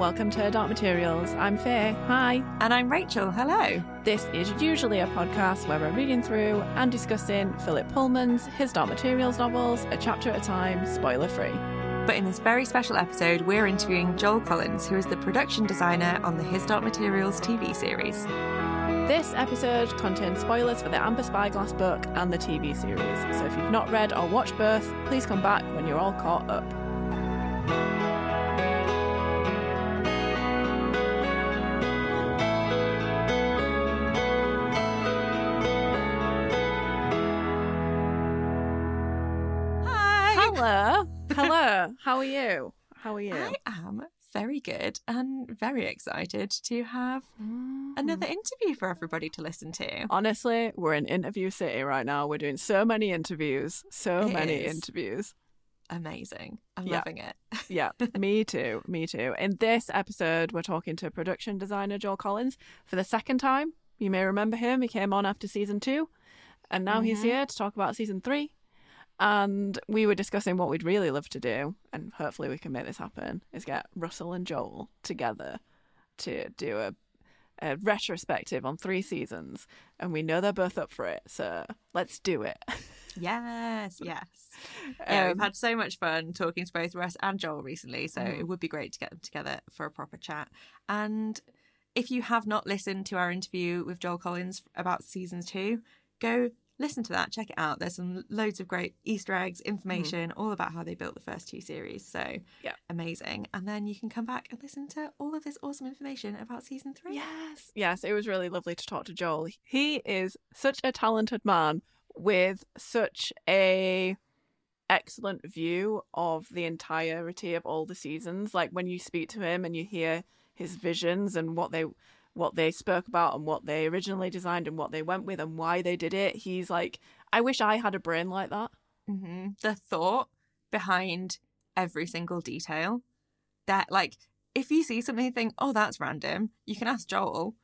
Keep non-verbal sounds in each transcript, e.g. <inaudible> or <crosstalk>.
welcome to Dark Materials. I'm Faye. Hi. And I'm Rachel. Hello. This is usually a podcast where we're reading through and discussing Philip Pullman's His Dark Materials novels, a chapter at a time, spoiler free. But in this very special episode, we're interviewing Joel Collins, who is the production designer on the His Dark Materials TV series. This episode contains spoilers for the Amber Spyglass book and the TV series, so if you've not read or watched both, please come back when you're all caught up. Very good and very excited to have another interview for everybody to listen to. Honestly, we're in interview city right now. We're doing so many interviews, so It many is. interviews. Amazing. I'm Yeah. loving it. <laughs> Yeah, me too. Me too. In this episode, we're talking to production designer Joel Collins for the second time. You may remember him. He came on after season two, and now he's Mhm. here to talk about season three. And we were discussing what we'd really love to do, and hopefully we can make this happen, is get Russell and Joel together to do a, a retrospective on three seasons. And we know they're both up for it, so let's do it. Yes, <laughs> yes. Yeah, we've Um, had so much fun talking to both Russ and Joel recently, so Mhm. it would be great to get them together for a proper chat. And if you have not listened to our interview with Joel Collins about season two, go listen to that, check it out. There's some loads of great Easter eggs, mm-hmm. information, all about how they built the first two series. So Yeah. amazing. And then you can come back and listen to all of this awesome information about season three. Yes. Yes, it was really lovely to talk to Joel. He is such a talented man with such a excellent view of the entirety of all the seasons. Like when you speak to him and you hear his visions and what they what they spoke about and what they originally designed and what they went with and why they did it, he's like, I wish I had a brain like that. hmm The thought behind every single detail. That, like, if you see something and think, oh, that's random, you can ask Joel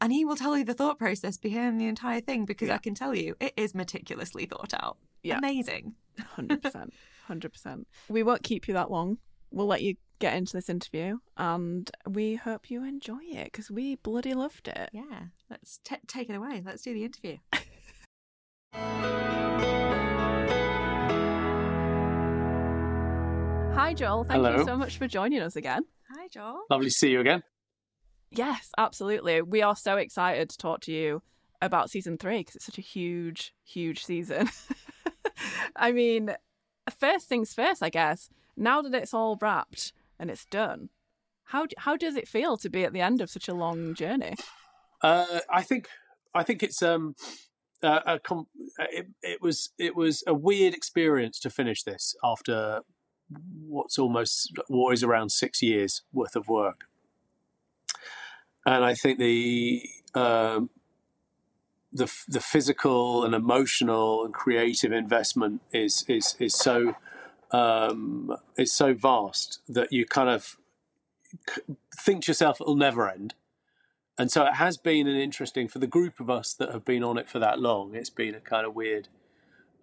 and he will tell you the thought process behind the entire thing because Yeah. I can tell you it is meticulously thought out. Yeah. Amazing. <laughs> Hundred percent, hundred percent. We won't keep you that long. We'll let you get into this interview, and we hope you enjoy it because we bloody loved it. Yeah. Let's t- take it away. Let's do the interview. <laughs> Hi, Joel. Thank you Hello. so much for joining us again. Hi, Joel. Lovely to see you again. Yes, absolutely. We are so excited to talk to you about season three because it's such a huge, huge season. <laughs> I mean, first things first, I guess. Now that it's all wrapped and it's done, how how does it feel to be at the end of such a long journey? Uh, I think I think it's um uh, a com- it, it was it was a weird experience to finish this after what's almost what is around six years worth of work, and I think the um, the the physical and emotional and creative investment is is is so um, is so vast that you kind of think to yourself it'll never end. And so it has been an interesting for the group of us that have been on it for that long. It's been a kind of weird,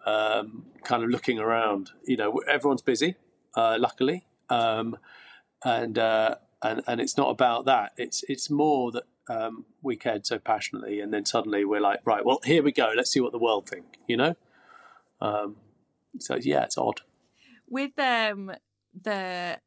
um, kind of looking around. You know, everyone's busy, uh, luckily, um, and uh, and and it's not about that. It's it's more that um, we cared so passionately, and then suddenly we're like, right, well, here we go. Let's see what the world think. You know, um, so yeah, it's odd. With um the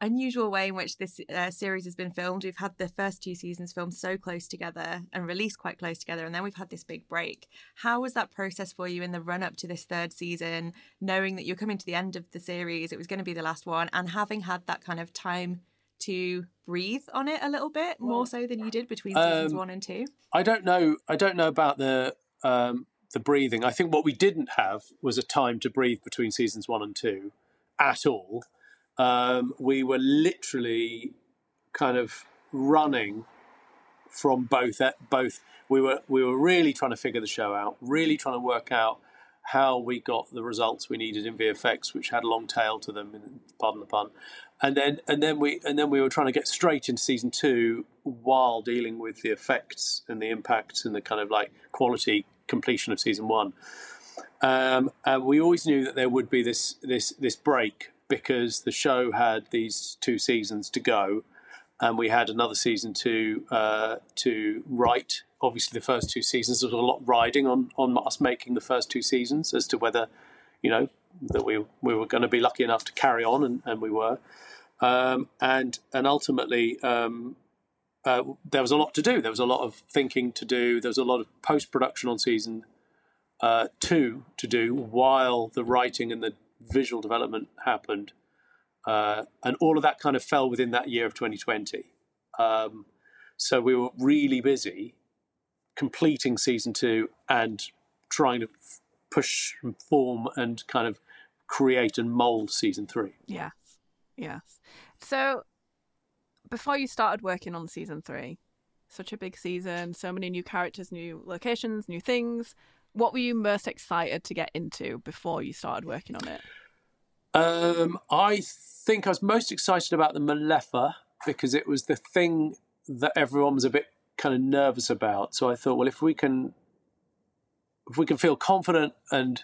unusual way in which this uh, series has been filmed we've had the first two seasons filmed so close together and released quite close together and then we've had this big break how was that process for you in the run up to this third season knowing that you're coming to the end of the series it was going to be the last one and having had that kind of time to breathe on it a little bit more so than you did between seasons Um, one and two I don't know. I don't know about the um, the breathing. I think what we didn't have was a time to breathe between seasons one and two at all. Um, we were literally kind of running from both. Both we were we were really trying to figure the show out. Really trying to work out how we got the results we needed in VFX, which had a long tail to them. Pardon the pun. And then and then we and then we were trying to get straight into season two while dealing with the effects and the impacts and the kind of like quality completion of season one. Um, and we always knew that there would be this this this break because the show had these two seasons to go, and we had another season to uh, to write. Obviously, the first two seasons there was a lot riding on on us making the first two seasons as to whether you know that we we were going to be lucky enough to carry on, and, and we were. Um, and and ultimately, um, uh, there was a lot to do. There was a lot of thinking to do. There was a lot of post production on season uh, two to do while the writing and the visual development happened. Uh, and all of that kind of fell within that year of 2020. Um, so we were really busy completing season two and trying to f- push and form and kind of create and mold season three. Yes, yes. So before you started working on season three, such a big season, so many new characters, new locations, new things. What were you most excited to get into before you started working on it? Um, I think I was most excited about the Mulefa because it was the thing that everyone was a bit kind of nervous about. So I thought, well, if we can, if we can feel confident, and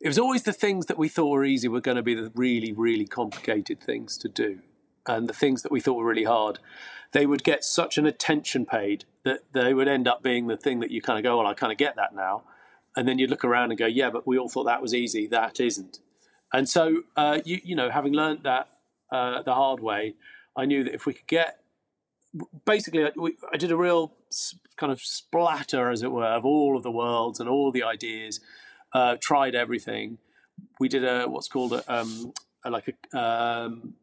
it was always the things that we thought were easy were going to be the really, really complicated things to do, and the things that we thought were really hard, they would get such an attention paid that they would end up being the thing that you kind of go, well, I kind of get that now, and then you look around and go, yeah, but we all thought that was easy. That isn't. And so, uh, you you know, having learned that uh, the hard way, I knew that if we could get, basically, I, we, I did a real kind of splatter, as it were, of all of the worlds and all the ideas. Uh, tried everything. We did a what's called a, um, a like a um,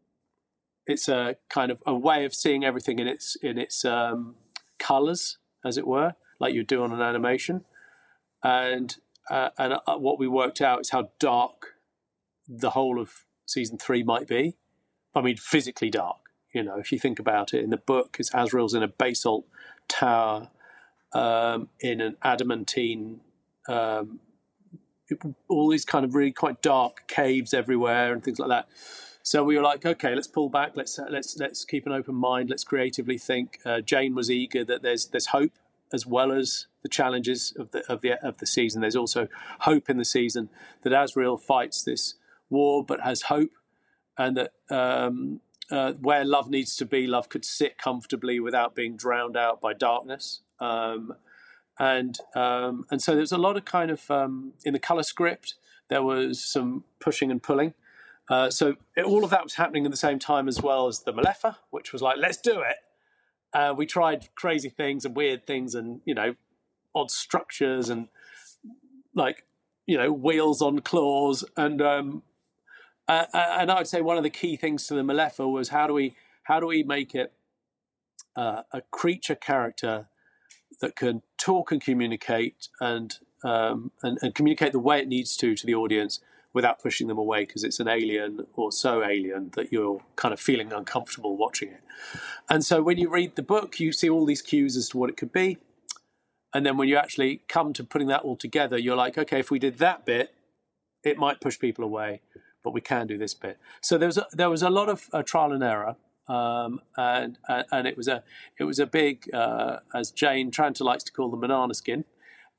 it's a kind of a way of seeing everything in its in its um, colors, as it were, like you do on an animation. And uh, and uh, what we worked out is how dark the whole of season three might be. I mean, physically dark. You know, if you think about it, in the book, it's Asriel's in a basalt tower um, in an adamantine. Um, all these kind of really quite dark caves everywhere and things like that. So we were like, okay, let's pull back. Let's let's let's keep an open mind. Let's creatively think. Uh, Jane was eager that there's there's hope as well as the challenges of the of the of the season. There's also hope in the season that Asriel fights this war but has hope, and that um, uh, where love needs to be, love could sit comfortably without being drowned out by darkness. Um, and um, and so there's a lot of kind of um, in the color script. There was some pushing and pulling. Uh, so it, all of that was happening at the same time as well as the Mulefa, which was like, let's do it. Uh, we tried crazy things and weird things and you know odd structures and like you know wheels on claws and um, uh, and I'd say one of the key things to the Mulefa was how do we how do we make it uh, a creature character that can talk and communicate and, um, and and communicate the way it needs to to the audience without pushing them away because it's an alien or so alien that you're kind of feeling uncomfortable watching it. And so when you read the book, you see all these cues as to what it could be. And then when you actually come to putting that all together, you're like, okay, if we did that bit, it might push people away, but we can do this bit. So there was a, there was a lot of uh, trial and error. Um, and, and it was a it was a big uh, as Jane Tranter likes to call the banana skin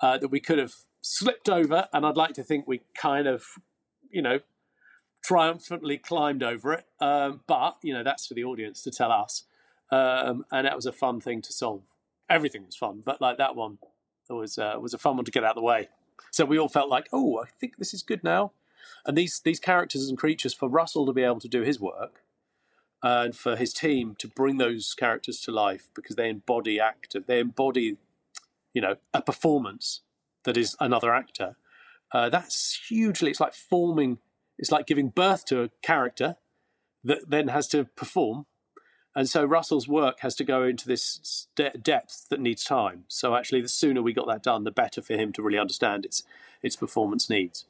uh, that we could have slipped over, and I'd like to think we kind of you know, triumphantly climbed over it. Um, but you know, that's for the audience to tell us. Um, and that was a fun thing to solve. Everything was fun, but like that one was uh, was a fun one to get out of the way. So we all felt like, oh, I think this is good now. And these these characters and creatures for Russell to be able to do his work, and for his team to bring those characters to life because they embody actor, they embody, you know, a performance that is another actor uh, that's hugely, it's like forming, it's like giving birth to a character that then has to perform. And so Russell's work has to go into this de- depth that needs time. So actually, the sooner we got that done, the better for him to really understand its its performance needs.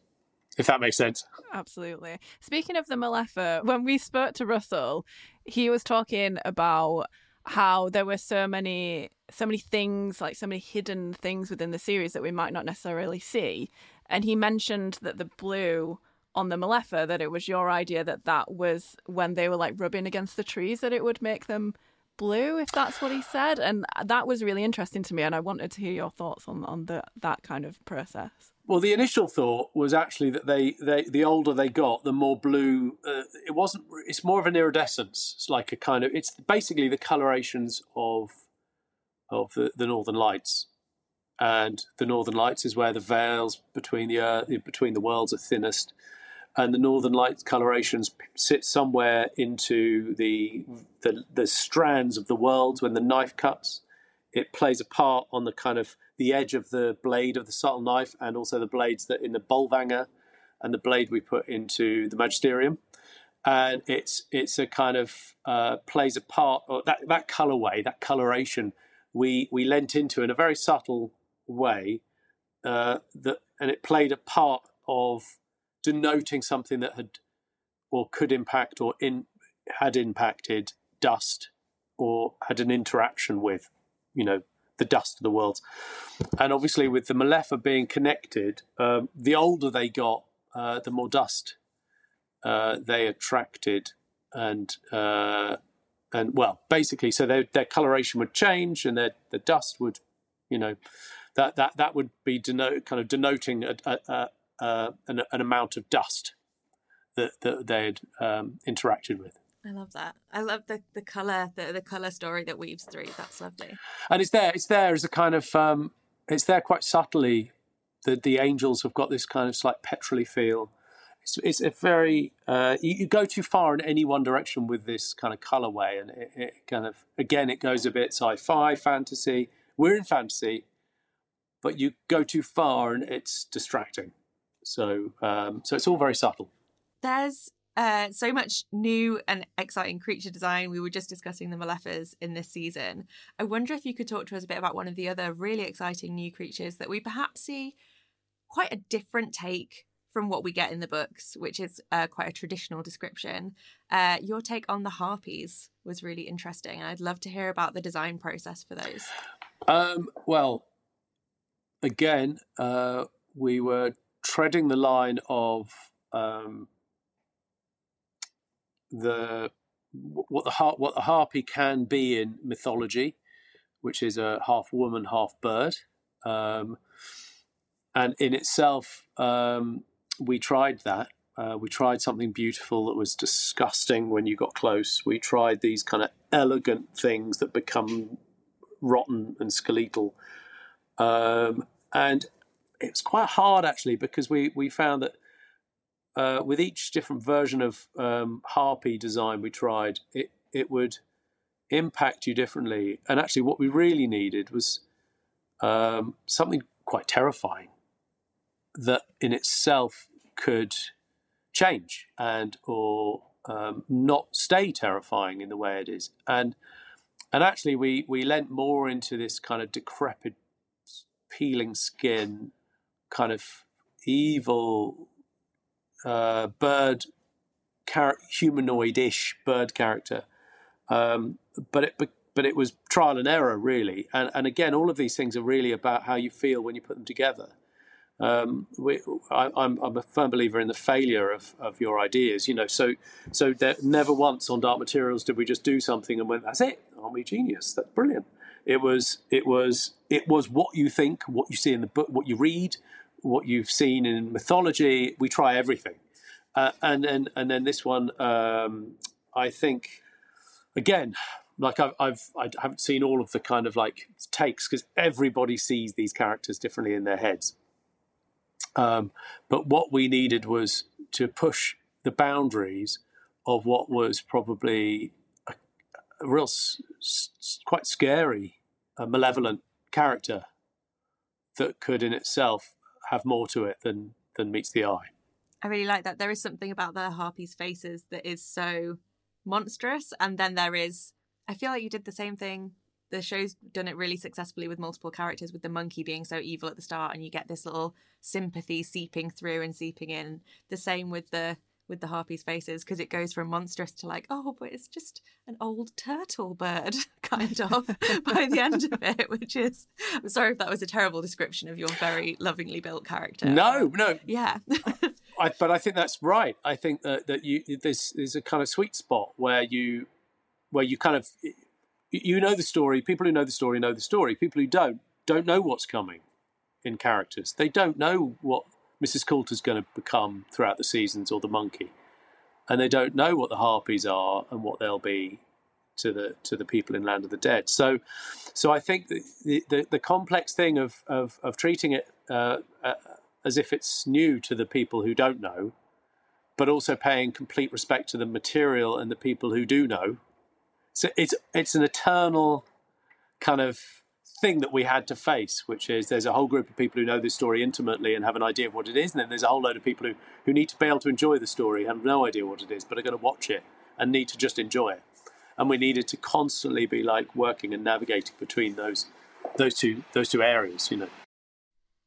If that makes sense. Absolutely. Speaking of the Mulefa, when we spoke to Russell, he was talking about how there were so many so many things like so many hidden things within the series that we might not necessarily see and he mentioned that the blue on the Mulefa that it was your idea that that was when they were like rubbing against the trees that it would make them blue, if that's what he said, and that was really interesting to me. And I wanted to hear your thoughts on on the that kind of process. Well, the initial thought was actually that they, they the older they got, the more blue. Uh, it wasn't. It's more of an iridescence. It's like a kind of. It's basically the colorations of of the, the northern lights, and the northern lights is where the veils between the earth between the worlds are thinnest, and the northern lights colorations sit somewhere into the the, the strands of the worlds when the knife cuts. It plays a part on the kind of the edge of the blade of the subtle knife and also the blades that in the Bolvangar and the blade we put into the magisterium and it's it's a kind of uh, plays a part or that that colorway that coloration we we lent into in a very subtle way uh, that and it played a part of denoting something that had or could impact or in had impacted dust or had an interaction with you know the dust of the worlds. And obviously, with the Mulefa being connected, um, the older they got, uh, the more dust uh, they attracted, and uh, and well, basically, so their their coloration would change, and their the dust would, you know, that that that would be denote kind of denoting a, a, a, an, an, amount of dust that that they had um, interacted with. I love that. I love the the color, the the color story that weaves through. That's lovely. And it's there. It's there as a kind of. Um, it's there quite subtly. The the angels have got this kind of slight petrolly feel. It's it's a very. Uh, you, you, go too far in any one direction with this kind of colorway, and it, it kind of again it goes a bit sci-fi, fantasy. We're in fantasy, but you go too far and it's distracting. So um, so it's all very subtle. There's uh, so much new and exciting creature design. We were just discussing the Mulefas in this season. I wonder if you could talk to us a bit about one of the other really exciting new creatures that we perhaps see quite a different take from what we get in the books, which is uh, quite a traditional description. Uh, your take on the harpies was really interesting, and I'd love to hear about the design process for those. Um, well, again, uh, we were treading the line of um, the what the har- what the harpy can be in mythology, which is a half woman, half bird, um, and in itself, um, we tried that. Uh, we tried something beautiful that was disgusting when you got close. We tried these kind of elegant things that become rotten and skeletal, um, and it was quite hard actually because we we found that uh, with each different version of um, harpy design we tried, it it would impact you differently. And actually, what we really needed was um, something quite terrifying that in itself could change and or um, not stay terrifying in the way it is. And and actually, we we lent more into this kind of decrepit, peeling skin, kind of evil uh, bird, char- humanoid-ish bird character, um, but it but it was trial and error really. And and again, all of these things are really about how you feel when you put them together. Um, we, I, am a firm believer in the failure of, of your ideas. You know, so so never once on Dark Materials did we just do something and went, "That's it, aren't we genius? That's brilliant." It was it was it was what you think, what you see in the book, what you read, what you've seen in mythology. We try everything, uh, and then and then this one, um, I think, again, like I've, I've I haven't seen all of the kind of like takes because everybody sees these characters differently in their heads. Um, but what we needed was to push the boundaries of what was probably a, a real, s- quite scary, a malevolent character that could in itself have more to it than than meets the eye. I really like that. There is something about the harpies' faces that is so monstrous, and then there is. I feel like you did the same thing. The show's done it really successfully with multiple characters, with the monkey being so evil at the start, and you get this little sympathy seeping through and seeping in. The same with the with the harpies' faces because it goes from monstrous to like, oh, but it's just an old turtle bird, <laughs> kind of, <laughs> by the end of it, which is, I'm sorry if that was a terrible description of your very lovingly built character. No, no. Yeah. I, but I think that's right. I think that, that you there's there's a kind of sweet spot where you where you kind of you know the story. People who know the story know the story. People who don't don't know what's coming in characters. They don't know what Mrs. Coulter's going to become throughout the seasons or the monkey, and they don't know what the harpies are and what they'll be to the to the people in Land of the Dead. So, so I think the the, the complex thing of of, of treating it uh, uh, as if it's new to the people who don't know, but also paying complete respect to the material and the people who do know. So it's it's an eternal kind of thing that we had to face, which is there's a whole group of people who know this story intimately and have an idea of what it is, and then there's a whole load of people who, who need to be able to enjoy the story, and have no idea what it is, but are going to watch it and need to just enjoy it. And we needed to constantly be like working and navigating between those those two those two areas you know.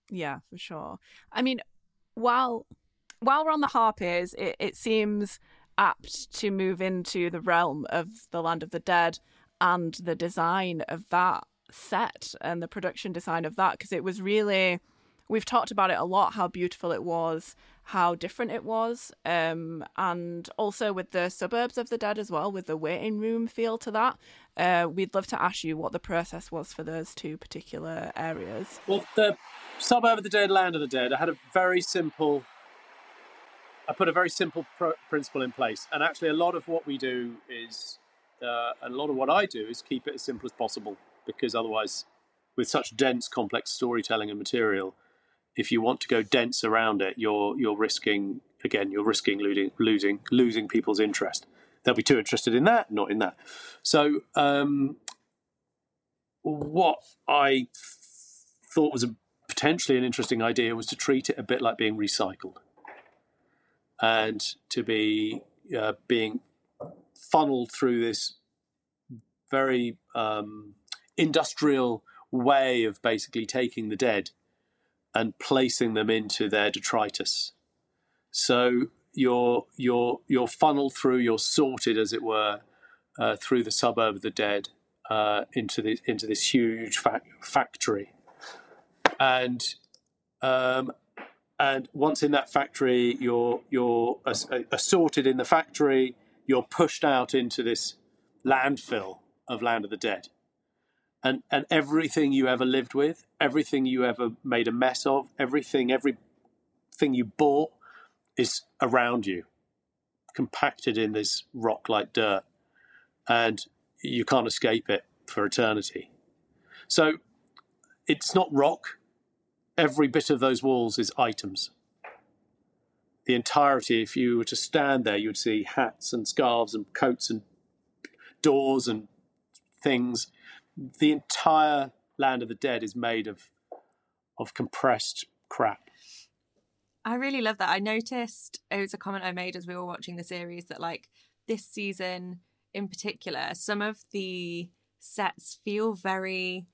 Yeah for sure. I mean while while we're on the harpies it, it seems apt to move into the realm of the land of the dead and the design of that set and the production design of that because it was really we've talked about it a lot how beautiful it was how different it was um, and also with the suburbs of the dead as well with the waiting room feel to that uh, we'd love to ask you what the process was for those two particular areas. Well the suburb of the dead land of the dead i had a very simple i put a very simple pr- principle in place and actually a lot of what we do is uh, a lot of what i do is keep it as simple as possible because otherwise with such dense complex storytelling and material if you want to go dense around it, you're you're risking again you're risking losing losing losing people's interest. They'll be too interested in that, not in that. So um, what I thought was a potentially an interesting idea was to treat it a bit like being recycled, and to be uh, being funneled through this very um, industrial way of basically taking the dead and placing them into their detritus. So you're you're you're funneled through, you're sorted, as it were, uh, through the suburb of the dead uh, into the into this huge fa- factory, and um, and once in that factory, you're you're assorted in the factory. You're pushed out into this landfill of Land of the Dead and and everything you ever lived with, everything you ever made a mess of, everything everything you bought is around you, compacted in this rock like dirt, and you can't escape it for eternity. So it's not rock. Every bit of those walls is items. The entirety, if you were to stand there, you'd see hats and scarves and coats and doors and things the entire land of the dead is made of of compressed crap. I really love that. I noticed it was a comment I made as we were watching the series that like this season in particular, some of the sets feel very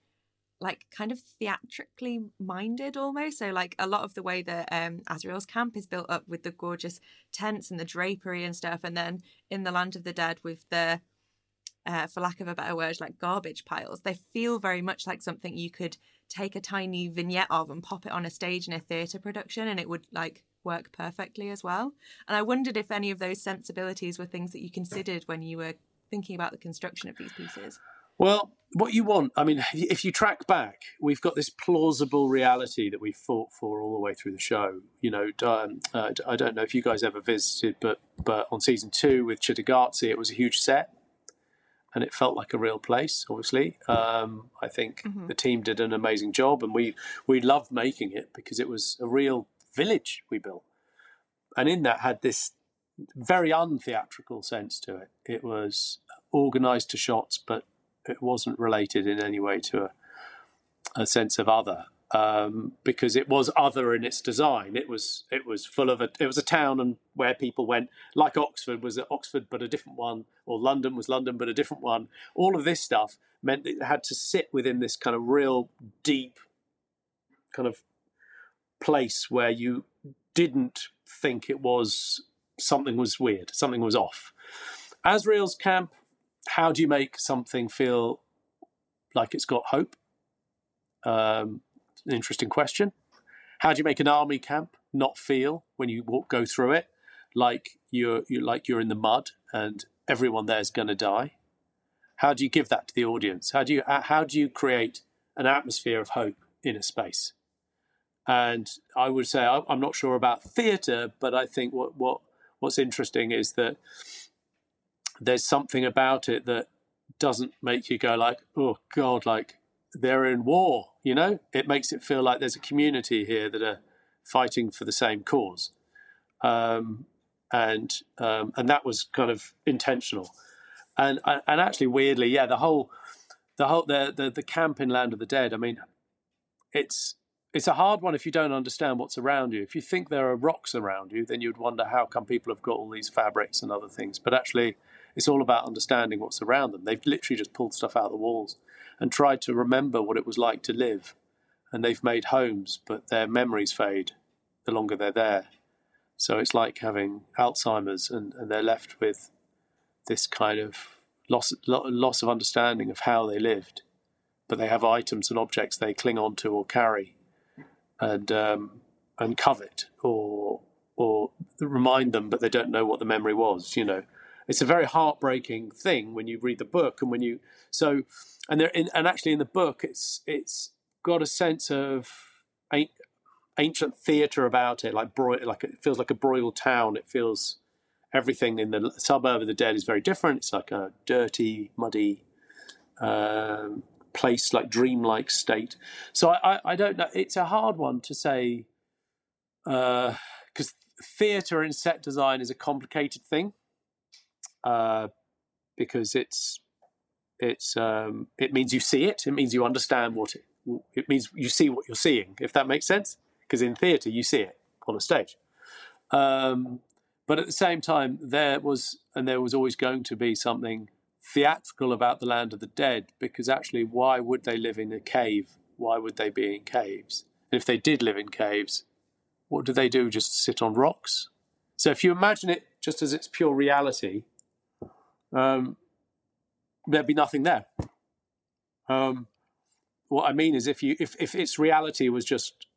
like kind of theatrically minded almost. So like a lot of the way that um Asriel's camp is built up with the gorgeous tents and the drapery and stuff, and then in the Land of the Dead with the uh, for lack of a better word, like garbage piles. They feel very much like something you could take a tiny vignette of and pop it on a stage in a theatre production, and it would like work perfectly as well. And I wondered if any of those sensibilities were things that you considered when you were thinking about the construction of these pieces. Well, what you want, I mean, if you track back, we've got this plausible reality that we fought for all the way through the show. You know, um, uh, I don't know if you guys ever visited, but but on season two with Cittàgazze, it was a huge set and it felt like a real place. Obviously, um, I think mm-hmm. the team did an amazing job, and we we loved making it because it was a real village we built, and in that had this very untheatrical sense to it. It was organised to shots, but it wasn't related in any way to a, a sense of other um, because it was other in its design. It was it was full of a it was a town and where people went like Oxford was Oxford but a different one, or London was London but a different one. All of this stuff meant that it had to sit within this kind of real deep kind of place where you didn't think it was something was weird, something was off. Asriel's camp. How do you make something feel like it's got hope? Um, an interesting question. How do you make an army camp not feel when you walk, go through it like you're, you're like you're in the mud and everyone there is going to die? How do you give that to the audience? How do you uh, how do you create an atmosphere of hope in a space? And I would say I'm not sure about theatre, but I think what what what's interesting is that there's something about it that doesn't make you go like, oh God, like they're in war. You know, it makes it feel like there's a community here that are fighting for the same cause, um, and um, and that was kind of intentional, and and actually weirdly, yeah, the whole the whole the the, the camp in Land of the Dead. I mean, it's it's a hard one if you don't understand what's around you. If you think there are rocks around you, then you'd wonder how come people have got all these fabrics and other things. But actually, it's all about understanding what's around them. They've literally just pulled stuff out of the walls and tried to remember what it was like to live. And they've made homes, but their memories fade the longer they're there. So it's like having Alzheimer's, and, and they're left with this kind of loss loss of understanding of how they lived. But they have items and objects they cling on to or carry, and um, and covet or or remind them, but they don't know what the memory was. You know, it's a very heartbreaking thing when you read the book and when you so and there and actually in the book it's it's got a sense of ancient theatre about it, like like it feels like a broiled town. It feels everything in the suburb of the dead is very different. It's like a dirty, muddy um, place, like dreamlike state. So I, I, I, don't know. It's a hard one to say because uh, theatre and set design is a complicated thing uh, because it's it's um, it means you see it. It means you understand what it. It means you see what you're seeing. If that makes sense, because in theatre you see it on a stage. Um, but at the same time, there was and there was always going to be something theatrical about the land of the dead because actually, why would they live in a cave? Why would they be in caves? And if they did live in caves, what do they do? Just sit on rocks? So if you imagine it just as its pure reality, um, there'd be nothing there. Um, what I mean is, if you if if its reality was just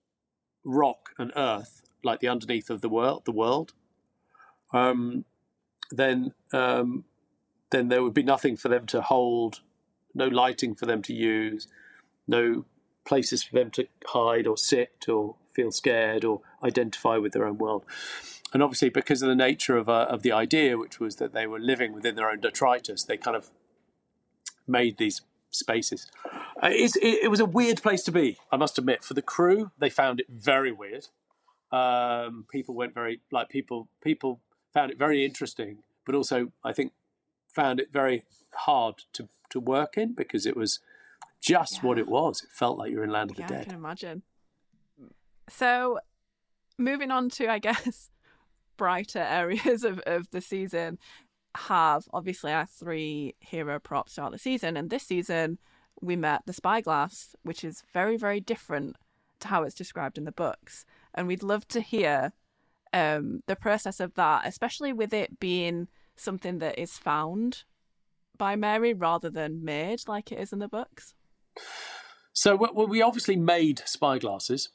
rock and earth, like the underneath of the world, the world, um, then um, then there would be nothing for them to hold, no lighting for them to use, no places for them to hide or sit or feel scared or identify with their own world and obviously because of the nature of, uh, of the idea, which was that they were living within their own detritus, they kind of made these spaces. Uh, it, it, was a weird place to be, I must admit. For the crew, they found it very weird. Um, people went very like people people found it very interesting, but also I think found it very hard to to work in because it was just yeah. what it was. It felt like you were in Land of yeah, the Dead. I can imagine. So, moving on to I guess <laughs> brighter areas of, of the season have obviously our three hero props throughout the season. And this season, we met the spyglass, which is very, very different to how it's described in the books. And we'd love to hear um, the process of that, especially with it being something that is found by Mary rather than made like it is in the books. So we obviously made spyglasses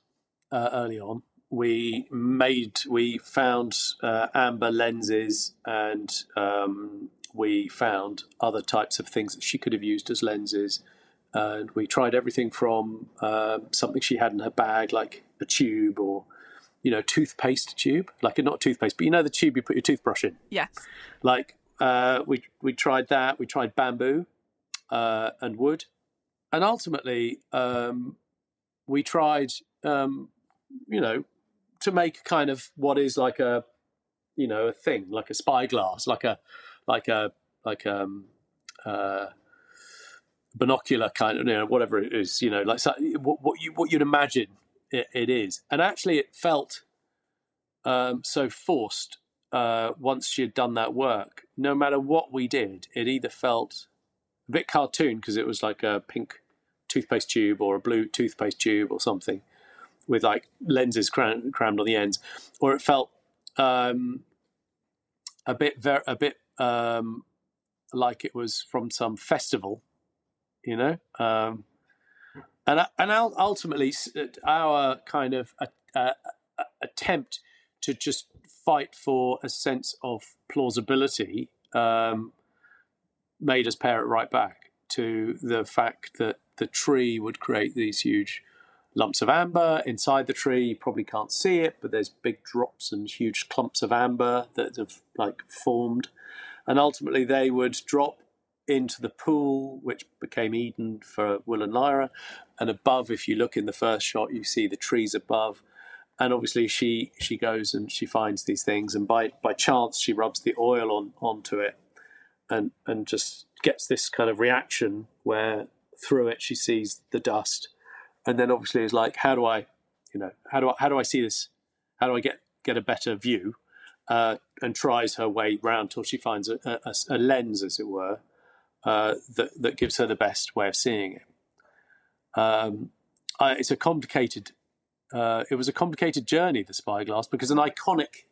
uh, early on, we made we found uh, amber lenses and um, we found other types of things that she could have used as lenses. And we tried everything from uh, something she had in her bag like a tube or you know toothpaste tube like not toothpaste but you know the tube you put your toothbrush in? Yes. Like uh, we we tried that we tried bamboo uh, and wood. And ultimately um, we tried um, you know to make kind of what is like a you know a thing like a spyglass like a like a like um uh binocular kind of you know whatever it is you know like so, what, what you what you'd imagine it, it is. And actually it felt um so forced uh once she had done that work. No matter what we did it either felt a bit cartoon because it was like a pink toothpaste tube or a blue toothpaste tube or something with like lenses cram- crammed on the ends, or it felt um, a bit ver- a bit um, like it was from some festival, you know. Um, and and ultimately, our kind of a, a, a attempt to just fight for a sense of plausibility um, made us pair it right back to the fact that the tree would create these huge lumps of amber inside the tree. You probably can't see it, but there's big drops and huge clumps of amber that have like formed, and ultimately they would drop into the pool, which became Eden for Will and Lyra. And above, if you look in the first shot, you see the trees above. And obviously, she she goes and she finds these things, and by by chance, she rubs the oil on onto it, and and just gets this kind of reaction where through it she sees the dust, and then obviously is like, how do I, you know, how do I how do I see this? How do I get get a better view? Uh, and tries her way round till she finds a, a, a lens, as it were, uh, that that gives her the best way of seeing it. Um, I, it's a complicated. Uh, it was a complicated journey, the spyglass, because an iconic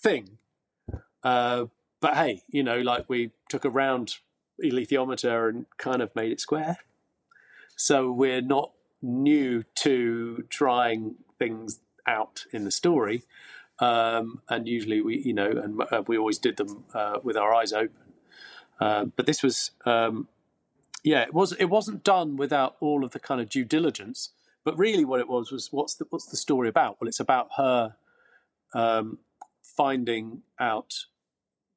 thing. Uh, but hey, you know, like we took a round alethiometer and kind of made it square. So we're not new to trying things out in the story. Um, and usually we, you know, and uh, we always did them uh, with our eyes open. Uh, but this was, um, yeah, it was. It wasn't done without all of the kind of due diligence. But really, what it was was what's the what's the story about? Well, it's about her um, finding out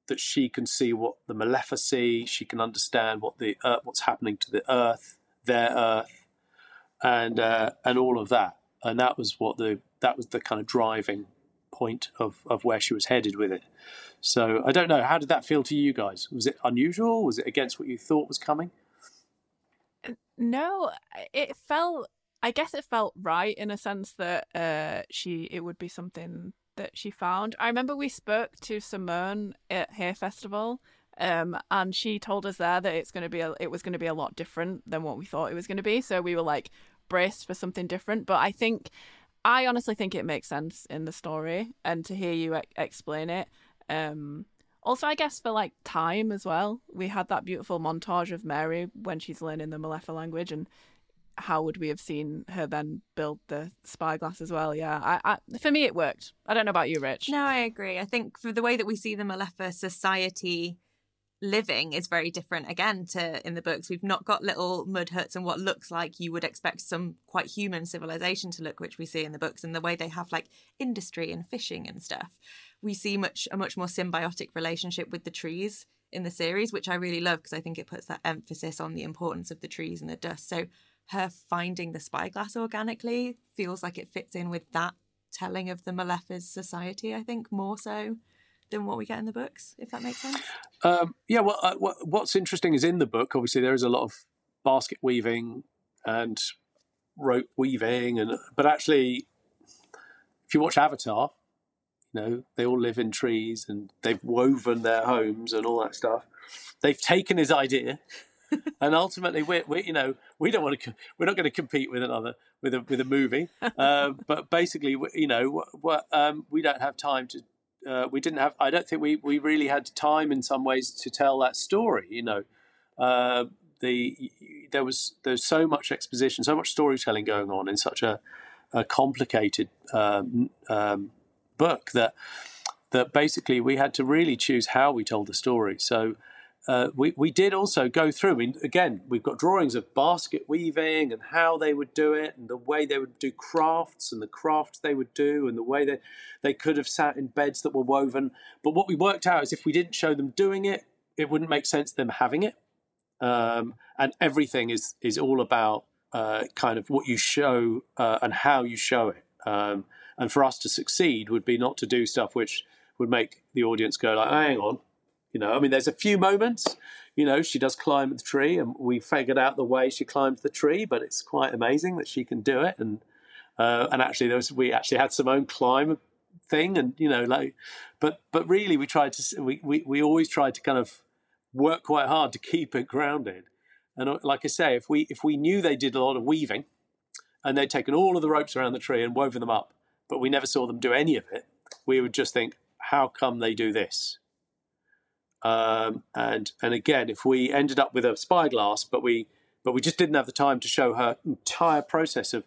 that she can see what the Mulefa see. She can understand what the uh, what's happening to the Earth, their Earth, and uh, and all of that. And that was what the that was the kind of driving point of of where she was headed with it. So I don't know. How did that feel to you guys? Was it unusual? Was it against what you thought was coming? No, it felt. I guess it felt right in a sense that uh, she it would be something that she found. I remember we spoke to Simone at Hay Festival, um, and she told us there that it's going to be a, it was going to be a lot different than what we thought it was going to be. So we were like braced for something different. But I think, I honestly think it makes sense in the story, and to hear you e- explain it, um, also, I guess for like time as well, we had that beautiful montage of Mary when she's learning the Mulefa language, and how would we have seen her then build the spyglass as well? Yeah, I, I, for me it worked. I don't know about you, Rich. No, I agree. I think for the way that we see the Mulefa society living is very different again to in the books. We've not got little mud huts and what looks like you would expect some quite human civilization to look which we see in the books and the way they have like industry and fishing and stuff. We see much a much more symbiotic relationship with the trees in the series which i really love because i think it puts that emphasis on the importance of the trees and the dust. So her finding the spyglass organically feels like it fits in with that telling of the Mulefa's society i think more so than what we get in the books, if that makes sense. Um, yeah, well, uh, what's interesting is in the book, obviously, there is a lot of basket weaving and rope weaving, and but actually, if you watch Avatar, you know they all live in trees and they've woven their homes and all that stuff. They've taken his idea. <laughs> and ultimately, we we you know we don't want to we're not going to compete with another with a with a movie, <laughs> uh, but basically you know um, we don't have time to uh, we didn't have. I don't think we we really had time in some ways to tell that story. You know, uh, the there was there's so much exposition, so much storytelling going on in such a, a complicated um, um, book that that basically we had to really choose how we told the story. So uh, we, we did also go through. I mean, again, we've got drawings of basket weaving and how they would do it, and the way they would do crafts, and the crafts they would do, and the way they they could have sat in beds that were woven. But what we worked out is if we didn't show them doing it, it wouldn't make sense them having it. Um, and everything is is all about uh, kind of what you show uh, and how you show it. Um, and for us to succeed would be not to do stuff which would make the audience go like, "Hang on, you know, I mean, there's a few moments, you know, she does climb the tree, and we figured out the way she climbs the tree, but it's quite amazing that she can do it. And uh, and actually, there was we actually had Simone climb thing, and you know, like, but but really, we tried to we we, we always tried to kind of work quite hard to keep it grounded. And uh, like I say, if we if we knew they did a lot of weaving, and they'd taken all of the ropes around the tree and woven them up, but we never saw them do any of it, we would just think, how come they do this? Um, and and again, if we ended up with a spyglass, but we but we just didn't have the time to show her entire process of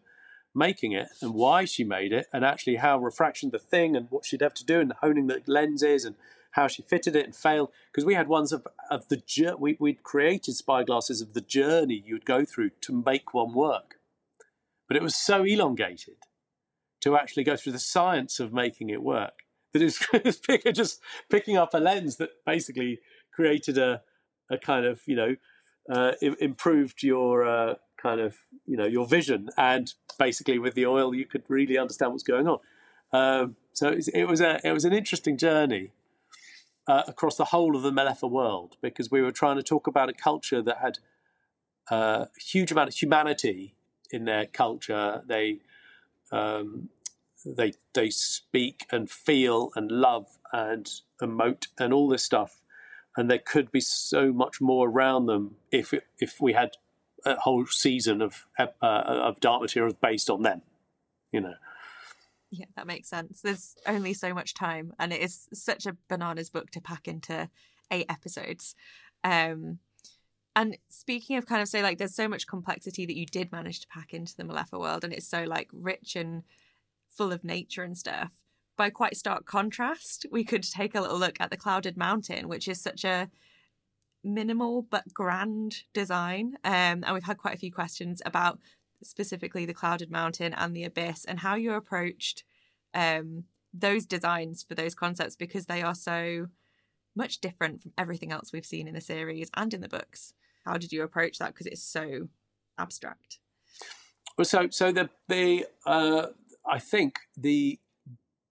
making it and why she made it, and actually how refraction the thing and what she'd have to do and honing the lenses and how she fitted it and failed. Because we had ones of, of the we, we'd created spyglasses of the journey you'd go through to make one work. But it was so elongated to actually go through the science of making it work that it's <laughs> just picking up a lens that basically created a, a kind of, you know, uh, improved your uh, kind of you know your vision, and basically with the oil you could really understand what's going on. Um, so it was, a it was an interesting journey uh, across the whole of the Mulefa world because we were trying to talk about a culture that had uh, a huge amount of humanity in their culture. They um, they they speak and feel and love and emote and all this stuff, and there could be so much more around them if if we had a whole season of uh, of dark materials based on them, you know. Yeah, that makes sense. There's only so much time, and it is such a bananas book to pack into eight episodes. Um, and speaking of kind of say like, there's so much complexity that you did manage to pack into the Mulefa world, and it's so like rich and full of nature and stuff. By quite stark contrast, we could take a little look at the Clouded Mountain, which is such a minimal but grand design. Um, and we've had quite a few questions about specifically the Clouded Mountain and the Abyss and how you approached um, those designs for those concepts because they are so much different from everything else we've seen in the series and in the books. How did you approach that? Because it's so abstract. Well, so so the the uh, I think the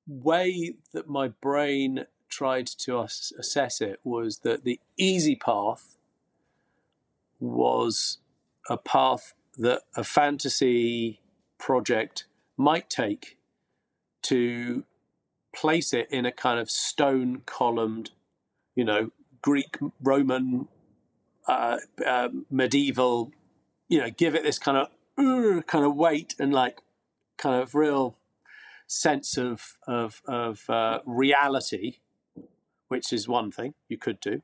way that my brain tried to assess it was that the easy path was a path that a fantasy project might take to place it in a kind of stone columned, you know, Greek, Roman, uh, uh, medieval, you know, give it this kind of uh, kind of weight and like kind of real sense of of, of uh, reality which is one thing you could do.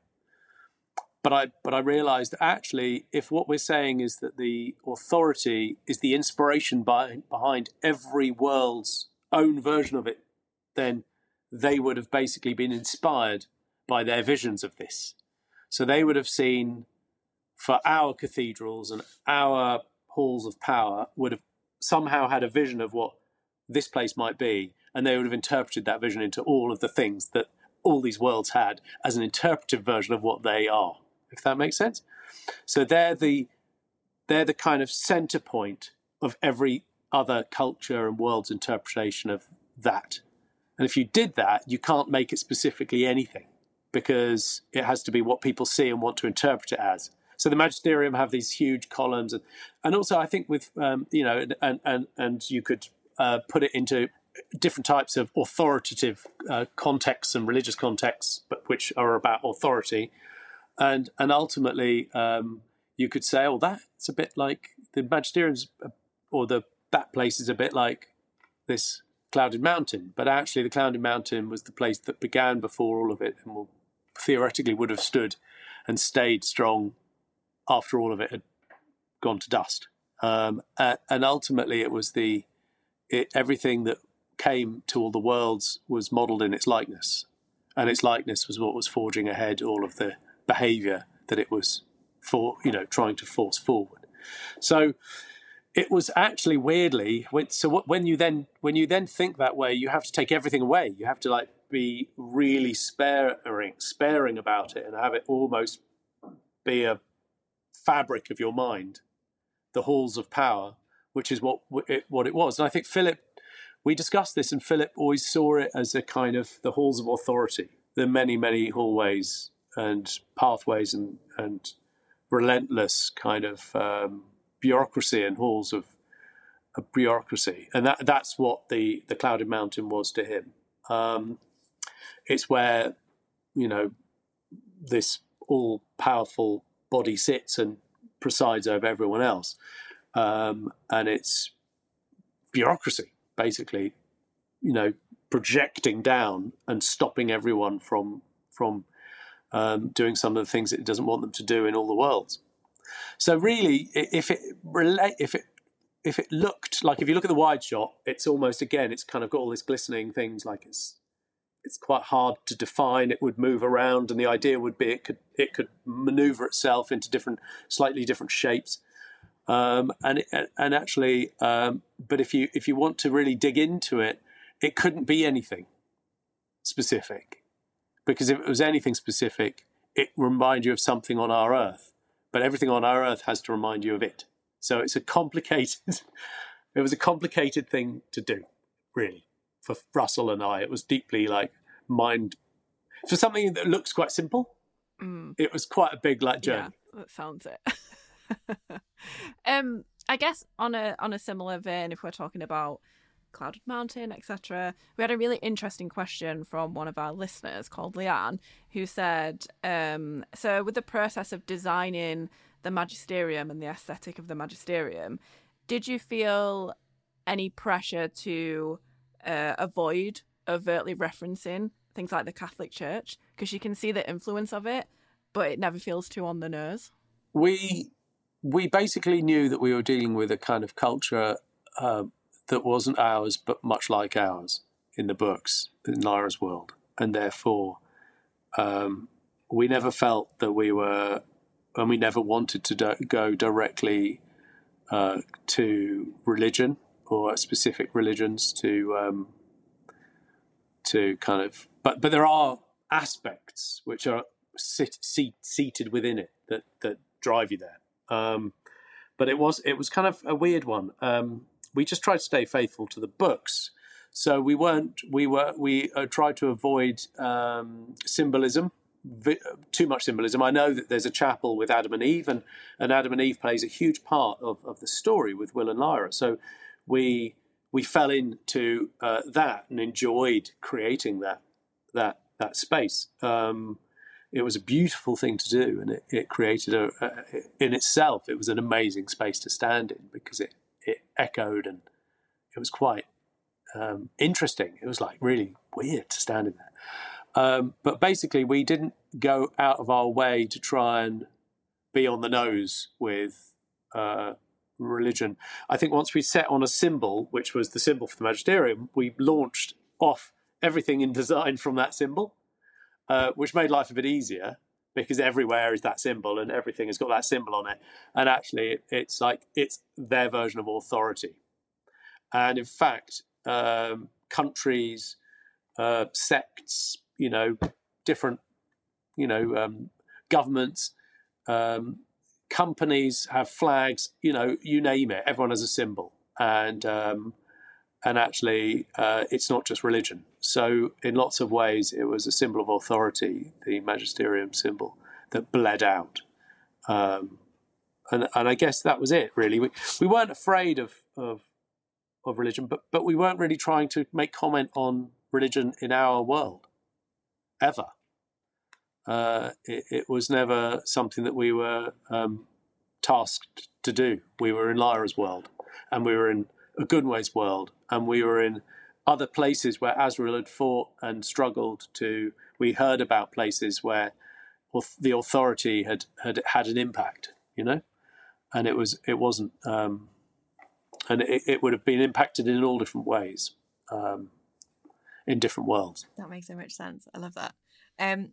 But I but I realised that actually, if what we're saying is that the authority is the inspiration by, behind every world's own version of it, then they would have basically been inspired by their visions of this. So they would have seen for our cathedrals and our halls of power would have somehow had a vision of what this place might be, and they would have interpreted that vision into all of the things that all these worlds had as an interpretive version of what they are, if that makes sense. So they're the they're the kind of center point of every other culture and world's interpretation of that. And if you did that, you can't make it specifically anything because it has to be what people see and want to interpret it as. So the magisterium have these huge columns, and, and also I think with um, you know, and and and you could uh, put it into different types of authoritative uh, contexts and religious contexts, but which are about authority, and and ultimately um, you could say, oh, that's a bit like the magisterium's, uh, or the that place is a bit like this clouded mountain, but actually the clouded mountain was the place that began before all of it, and will, theoretically would have stood and stayed strong after all of it had gone to dust. Um, and ultimately, it was the it, everything that came to all the worlds was modelled in its likeness, and its likeness was what was forging ahead all of the behaviour that it was for you know trying to force forward. So it was actually weirdly when, so when you then when you then think that way, you have to take everything away. You have to like be really sparing sparing about it and have it almost be a fabric of your mind, the halls of power, which is what it, what it was. And I think Philip we discussed this, and Philip always saw it as a kind of the halls of authority, the many, many hallways and pathways and, and relentless kind of um, bureaucracy and halls of, of, bureaucracy. And that, that's what the, the Clouded Mountain was to him. Um, it's where, you know, this all powerful body sits and presides over everyone else. Um, and it's bureaucracy basically, you know, projecting down and stopping everyone from from um, doing some of the things it doesn't want them to do in all the worlds. So really, if it relate, if it if it looked like if you look at the wide shot, it's almost again, it's kind of got all this glistening things like it's it's quite hard to define. It would move around, and the idea would be it could it could maneuver itself into different, slightly different shapes. Um, and and actually, um, but if you if you want to really dig into it, it couldn't be anything specific, because if it was anything specific, it remind you of something on our Earth. But everything on our Earth has to remind you of it. So it's a complicated. <laughs> it was a complicated thing to do, really, for Russell and I. It was deeply like mind for something that looks quite simple. Mm. It was quite a big like journey. Yeah, that sounds it. <laughs> um, I guess on a on a similar vein, if we're talking about Clouded Mountain, etc., we had a really interesting question from one of our listeners called Leanne, who said, um, "So with the process of designing the Magisterium and the aesthetic of the Magisterium, did you feel any pressure to uh, avoid overtly referencing things like the Catholic Church because you can see the influence of it, but it never feels too on the nose. We we basically knew that we were dealing with a kind of culture uh, that wasn't ours, but much like ours in the books in Lyra's world, and therefore um, we never felt that we were, and we never wanted to do- go directly uh, to religion or specific religions to um, to kind of but but there are aspects which are sit, seat, seated within it that that drive you there um, but it was it was kind of a weird one um, we just tried to stay faithful to the books so we weren't we were we uh, tried to avoid um, symbolism too much symbolism. I know that there's a chapel with Adam and Eve, and, and Adam and Eve plays a huge part of, of the story with Will and Lyra. So we we fell into uh, that and enjoyed creating that that that space. Um, it was a beautiful thing to do, and it, it created a, a, in itself. It was an amazing space to stand in because it it echoed and it was quite um, interesting. It was like really weird to stand in there. Um, but basically, we didn't go out of our way to try and be on the nose with uh, religion. I think once we set on a symbol, which was the symbol for the magisterium, we launched off everything in design from that symbol, uh, which made life a bit easier because everywhere is that symbol and everything has got that symbol on it. And actually, it, it's like it's their version of authority. And in fact, um, countries, uh, sects, you know, different, you know, um, governments, um, companies have flags, you know, you name it. Everyone has a symbol, and um, and actually, uh, it's not just religion. So, in lots of ways, it was a symbol of authority, the magisterium symbol that bled out. Um, and and I guess that was it. Really, we we weren't afraid of of of religion, but but we weren't really trying to make comment on religion in our world ever. Uh, it, it, was never something that we were um, tasked to do. We were in Lyra's world, and we were in Ogunwe's world, and we were in other places where Asriel had fought and struggled to. We heard about places where the authority had had had an impact, you know, and it was it wasn't, um, and it, it, would have been impacted in all different ways, um, in different worlds. That makes so much sense. I love that. Um,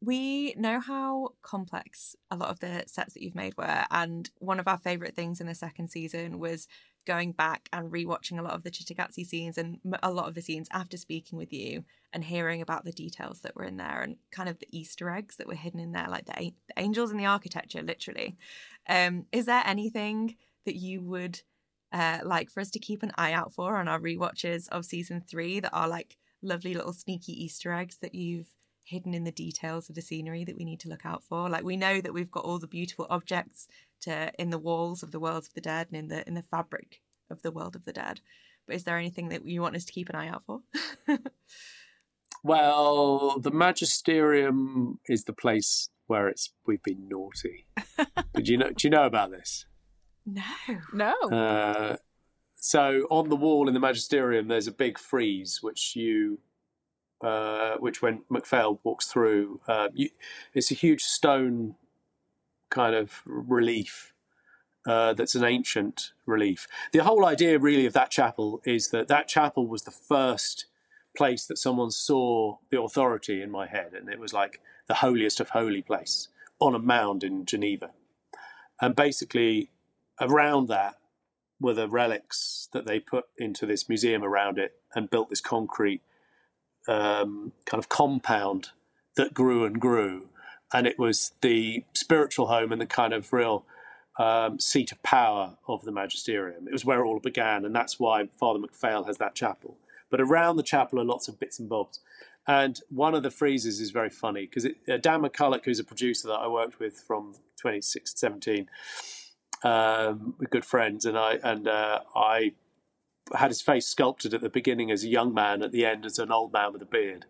we know how complex a lot of the sets that you've made were, and one of our favourite things in the second season was going back and rewatching a lot of the Cittàgazze scenes and a lot of the scenes after speaking with you and hearing about the details that were in there and kind of the Easter eggs that were hidden in there, like the, the angels and the architecture, literally. Um, is there anything that you would uh, like for us to keep an eye out for on our re-watches of season three that are like lovely little sneaky Easter eggs that you've hidden in the details of the scenery that we need to look out for. Like we know that we've got all the beautiful objects to in the walls of the worlds of the dead and in the in the fabric of the world of the dead. But is there anything that you want us to keep an eye out for? <laughs> well, the magisterium is the place where it's we've been naughty. <laughs> do you know? Do you know about this? No, no. Uh, so on the wall in the magisterium, there's a big frieze which you uh, which when Macphail walks through, uh, you, it's a huge stone kind of relief uh, that's an ancient relief. The whole idea, really, of that chapel is that that chapel was the first place that someone saw the authority in my head, and it was like the holiest of holy place on a mound in Geneva. And basically, around that were the relics that they put into this museum around it and built this concrete um, kind of compound that grew and grew. And it was the spiritual home and the kind of real um, seat of power of the magisterium. It was where it all began, and that's why Father MacPhail has that chapel. But around the chapel are lots of bits and bobs. And one of the friezes is very funny because uh, Dan McCulloch, who's a producer that I worked with from 2017, um, we're good friends, and I and uh, I had his face sculpted at the beginning as a young man, at the end as an old man with a beard.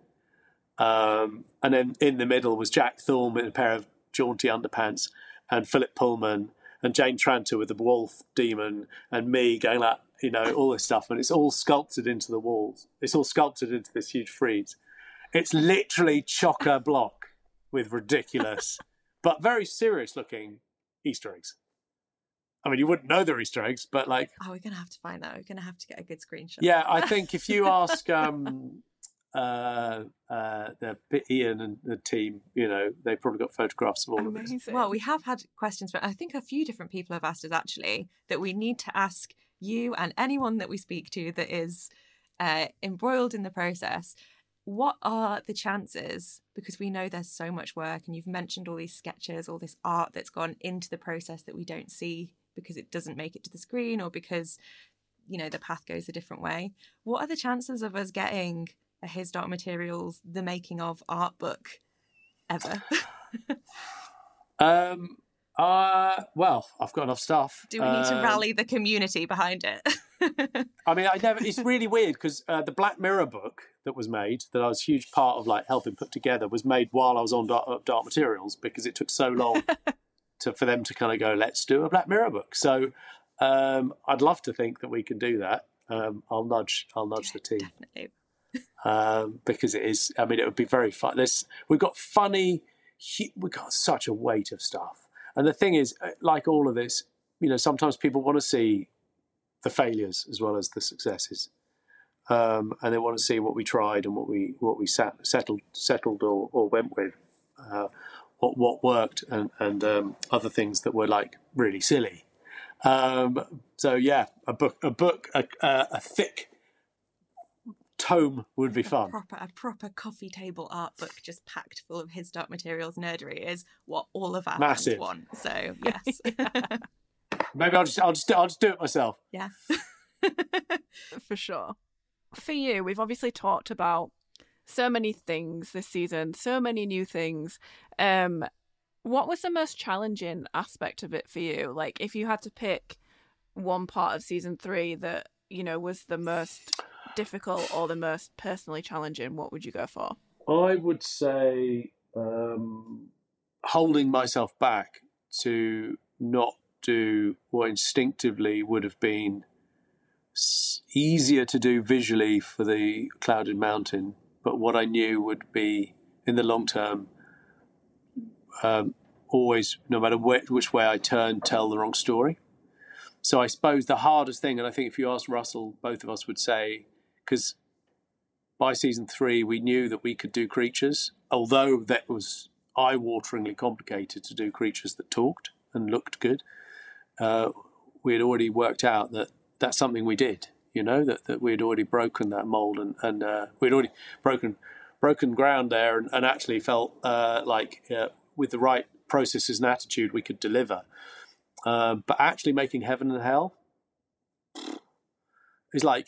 Um, and then in the middle was Jack Thorne in a pair of jaunty underpants, and Philip Pullman, and Jane Tranter with the wolf daemon, and me going like, you know, all this stuff. And it's all sculpted into the walls. It's all sculpted into this huge frieze. It's literally chocker block with ridiculous, <laughs> but very serious looking Easter eggs. I mean, you wouldn't know they're Easter eggs, but like. Oh, we're going to have to find that. We're going to have to get a good screenshot. Yeah, I think if you <laughs> ask um, uh, uh, the Ian and the team, you know, they've probably got photographs of all Amazing. of this. Well, we have had questions, but I think a few different people have asked us actually that we need to ask you and anyone that we speak to that is uh, embroiled in the process. What are the chances? Because we know there's so much work, and you've mentioned all these sketches, all this art that's gone into the process that we don't see because it doesn't make it to the screen or because you know the path goes a different way. What are the chances of us getting a his dark materials the making of art book ever? <laughs> Um uh well i've got enough stuff. Do we need to Um, rally the community behind it? <laughs> I mean, I never. It's really weird because uh, the Black Mirror book that was made, that I was a huge part of, like helping put together, was made while I was on Dark, uh, Dark Materials because it took so long <laughs> to for them to kind of go, let's do a Black Mirror book. So um, I'd love to think that we can do that. Um, I'll nudge. I'll nudge the team definitely um, because it is. I mean, it would be very fun. There's we've got funny. We've got such a weight of stuff, and the thing is, uh, like all of this, you know, sometimes people want to see the failures as well as the successes, um, and they want to see what we tried and what we what we sat, settled settled or, or went with, uh, what what worked, and and um, other things that were like really silly. Um, so yeah, a book, a book, a, a, a thick tome would be fun. proper a proper coffee table art book just packed full of his dark materials nerdery is what all of our Massive. fans want so yes <laughs> Maybe I'll just I'll just I'll just do it myself. yeah <laughs> for sure. For you, we've obviously talked about so many things this season, so many new things. Um, what was the most challenging aspect of it for you? Like, if you had to pick one part of season three that you know was the most difficult or the most personally challenging, what would you go for? I would say um, holding myself back to not do what instinctively would have been easier to do visually for the clouded mountain, but what I knew would be in the long term. Um, always, no matter wh- which way I turn, tell the wrong story. So I suppose the hardest thing, and I think if you ask Russell, both of us would say, because by season three, we knew that we could do creatures, although that was eye wateringly complicated to do creatures that talked and looked good. Uh, we had already worked out that that's something we did, you know, that, that we had already broken that mold and, and uh, we'd already broken broken ground there and, and actually felt uh, like uh, with the right processes and attitude we could deliver. Um, but actually making heaven and hell is like,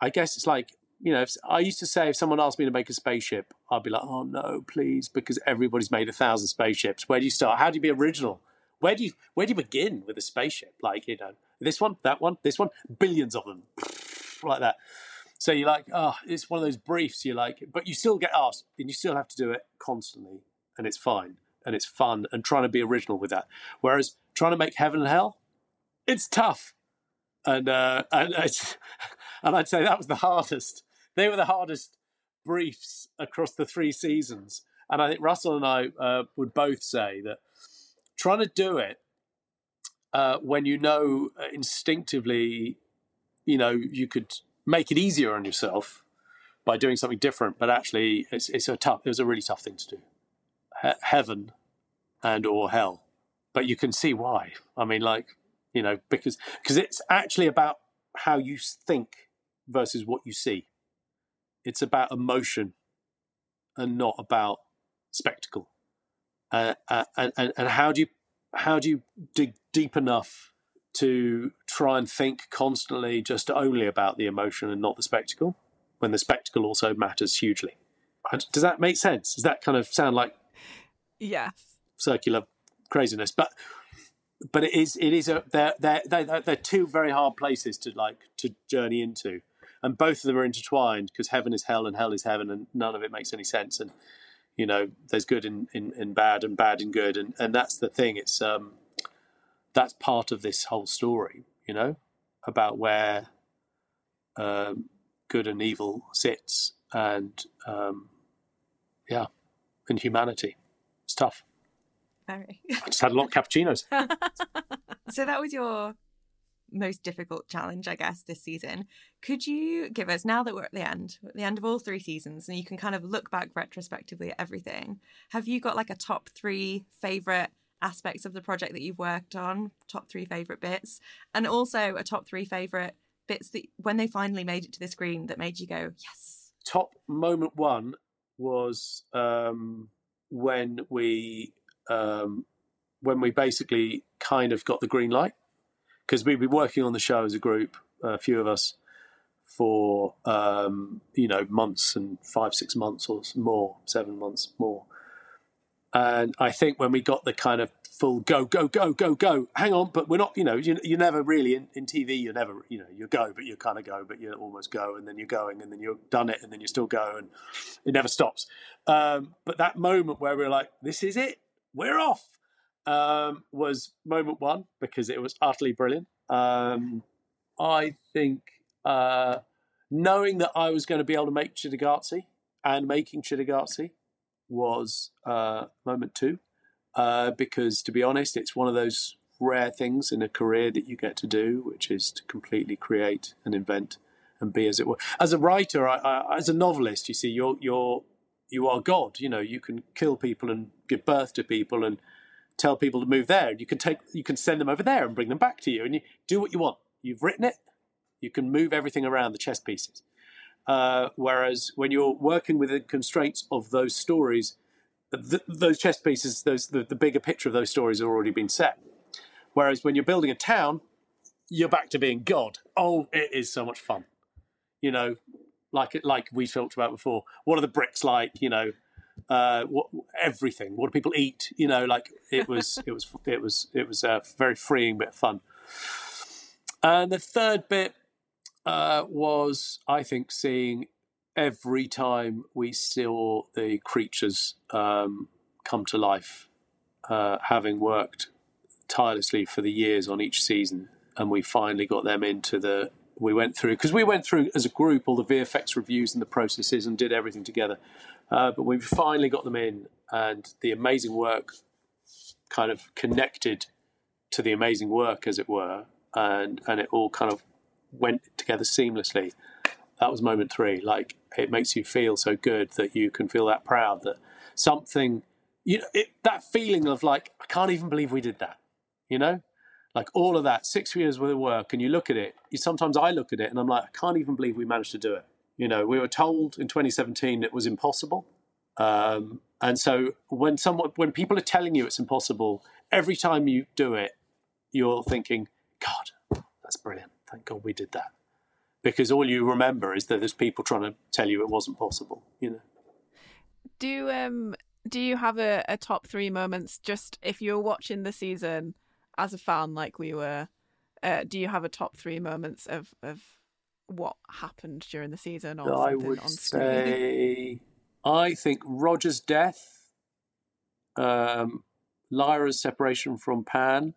I guess it's like you know, if, I used to say if someone asked me to make a spaceship, I'd be like, oh no, please, because everybody's made a thousand spaceships. Where do you start? How do you be original? Where do you where do you begin with a spaceship? Like you know, this one, that one, this one, billions of them, <laughs> like that. So you're like, oh, it's one of those briefs. You're like, but you still get asked, and you still have to do it constantly, and it's fine, and it's fun, and trying to be original with that. Whereas trying to make heaven and hell, it's tough, and uh, and <laughs> and I'd say that was the hardest they were the hardest briefs across the three seasons. And I think Russell and I uh, would both say that trying to do it uh, when you know instinctively, you know, you could make it easier on yourself by doing something different. But actually, it's it's a tough. It was a really tough thing to do. He- heaven and or hell, but you can see why. I mean, like you know, because because it's actually about how you think versus what you see. It's about emotion and not about spectacle. Uh, uh, and, and how do you how do you dig deep enough to try and think constantly just only about the emotion and not the spectacle when the spectacle also matters hugely? Does that make sense? Does that kind of sound like Yes. circular craziness? But but it is it is a they're they're they're, they're two very hard places to like to journey into. And both of them are intertwined because heaven is hell and hell is heaven and none of it makes any sense. And you know there's good in in, in bad and bad in good. And and that's the thing. It's um that's part of this whole story you know about where um good and evil sits and um yeah and humanity. It's tough. Very. i just had a lot of cappuccinos. <laughs> So that was your most difficult challenge, I guess, this season. Could you give us, now that we're at the end, at the end of all three seasons, and you can kind of look back retrospectively at everything, have you got like a top three favourite aspects of the project that you've worked on, top three favourite bits, and also a top three favourite bits that when they finally made it to the screen that made you go, yes? top moment one was um, when we um, when we basically kind of got the green light because we'd been working on the show as a group, a few of us, for um, you know months and five, six months or more, seven months more. And I think when we got the kind of full go, go, go, go, go, hang on, but we're not, you know, you, you're never really in, in TV, you're never, you know, you go, but you kind of go, but you almost go, and then you're going, and then you've done it, and then you still go, and it never stops. Um, but that moment where we're like, this is it, we're off, um, was moment one because it was utterly brilliant. Um, I think uh, knowing that I was going to be able to make Cittàgazze and making Cittàgazze was uh, moment two, uh, because to be honest, it's one of those rare things in a career that you get to do, which is to completely create and invent and be as it were. As a writer, I, I, as a novelist, you see, you're you're you are God. You know, you can kill people and give birth to people and tell people to move there. You can take you can send them over there and bring them back to you, and you do what you want. You've written it. You can move everything around the chess pieces. Uh, whereas when you're working with the constraints of those stories, th- those chess pieces, those the, the bigger picture of those stories have already been set. Whereas when you're building a town, you're back to being God. Oh, it is so much fun. You know, like like we talked about before. What are the bricks like? You know, uh, what everything. What do people eat? You know, like it was, <laughs> it was, it was, it was a very freeing bit of fun. And the third bit uh, was, I think, seeing every time we saw the creatures um, come to life, uh, having worked tirelessly for the years on each season, and we finally got them into the. We went through because we went through as a group all the VFX reviews and the processes and did everything together. Uh, but we finally got them in, and the amazing work kind of connected to the amazing work, as it were, and and it all kind of went together seamlessly. That was moment three. Like it makes you feel so good that you can feel that proud that something, you know, it, that feeling of like I can't even believe we did that. You know, like all of that six years worth of work, and you look at it. You, sometimes I look at it and I'm like, I can't even believe we managed to do it. You know, we were told in 2017 it was impossible, um, and so when someone, when people are telling you it's impossible, every time you do it, you're thinking, God, that's brilliant. Thank God we did that. Because all you remember is that there's people trying to tell you it wasn't possible, you know. Do um do you have a, a top three moments just if you're watching the season as a fan like we were, uh, do you have a top three moments of, of what happened during the season or I something would on screen? say, I think Roger's death, um, Lyra's separation from Pan,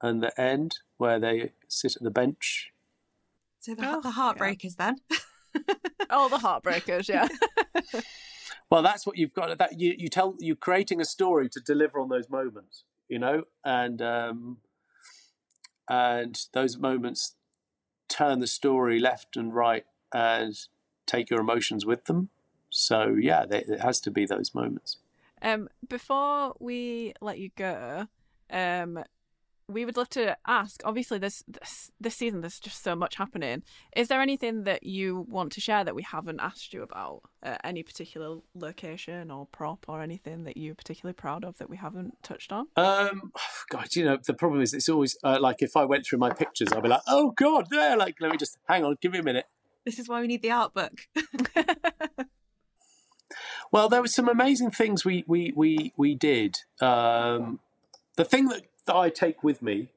and the end where they sit at the bench. So the, Oh, the yeah. heartbreakers then. <laughs> Oh, the heartbreakers, yeah. <laughs> Well, that's what you've got. That you you tell you're creating a story to deliver on those moments, you know, and um, and those moments turn the story left and right, and take your emotions with them. So yeah, it has to be those moments. Um, before we let you go, um, we would love to ask. Obviously, this, this this season there's just so much happening. Is there anything that you want to share that we haven't asked you about? Uh, any particular location or prop or anything that you're particularly proud of that we haven't touched on? Um, <sighs> God, you know the problem is it's always uh, like if I went through my pictures, I'd be like, oh God, there. Like, let me just hang on, give me a minute. This is why we need the art book. <laughs> well, there were some amazing things we we we we did. Um, the thing that that I take with me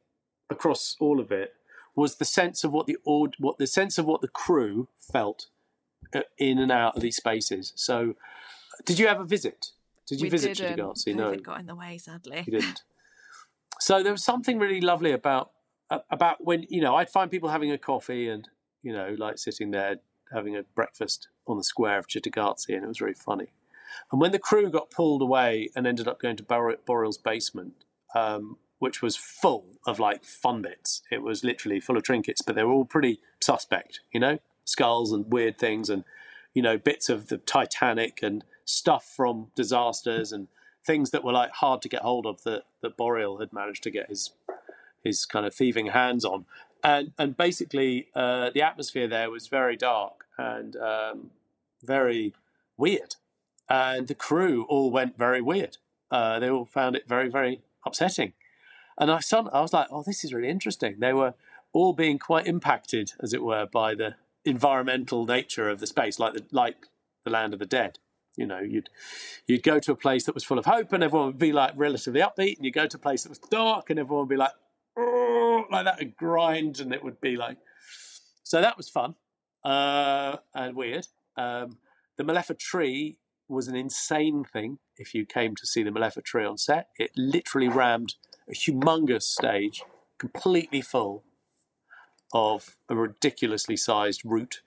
across all of it was the sense of what the what the sense of what the crew felt uh, in and out of these spaces. So, did you ever visit? Did you We visit didn't. Cittàgazze? COVID No, got in the way, sadly. you didn't. So there was something really lovely about about when you know I'd find people having a coffee and you know like sitting there having a breakfast on the square of Cittàgazze, and it was very funny. And when the crew got pulled away and ended up going to Bor- Boreal's basement, um, which was full of like fun bits, it was literally full of trinkets, but they were all pretty suspect, you know, skulls and weird things, and you know bits of the Titanic and stuff from disasters and things that were like hard to get hold of that that Boreal had managed to get his his kind of thieving hands on, and and basically uh, the atmosphere there was very dark and um, very weird, and the crew all went very weird. Uh, they all found it very very upsetting, and I I was like, oh, this is really interesting. They were all being quite impacted, as it were, by the environmental nature of the space, like the like the land of the dead. You know, you'd you'd go to a place that was full of hope, and everyone would be like relatively upbeat, and you go to a place that was dark, and everyone would be like, "Oh," like that, and grind, and it would be like. So that was fun uh, and weird. Um, the Mulefa tree was an insane thing. If you came to see the Mulefa tree on set, it literally rammed a humongous stage, completely full of a ridiculously sized root.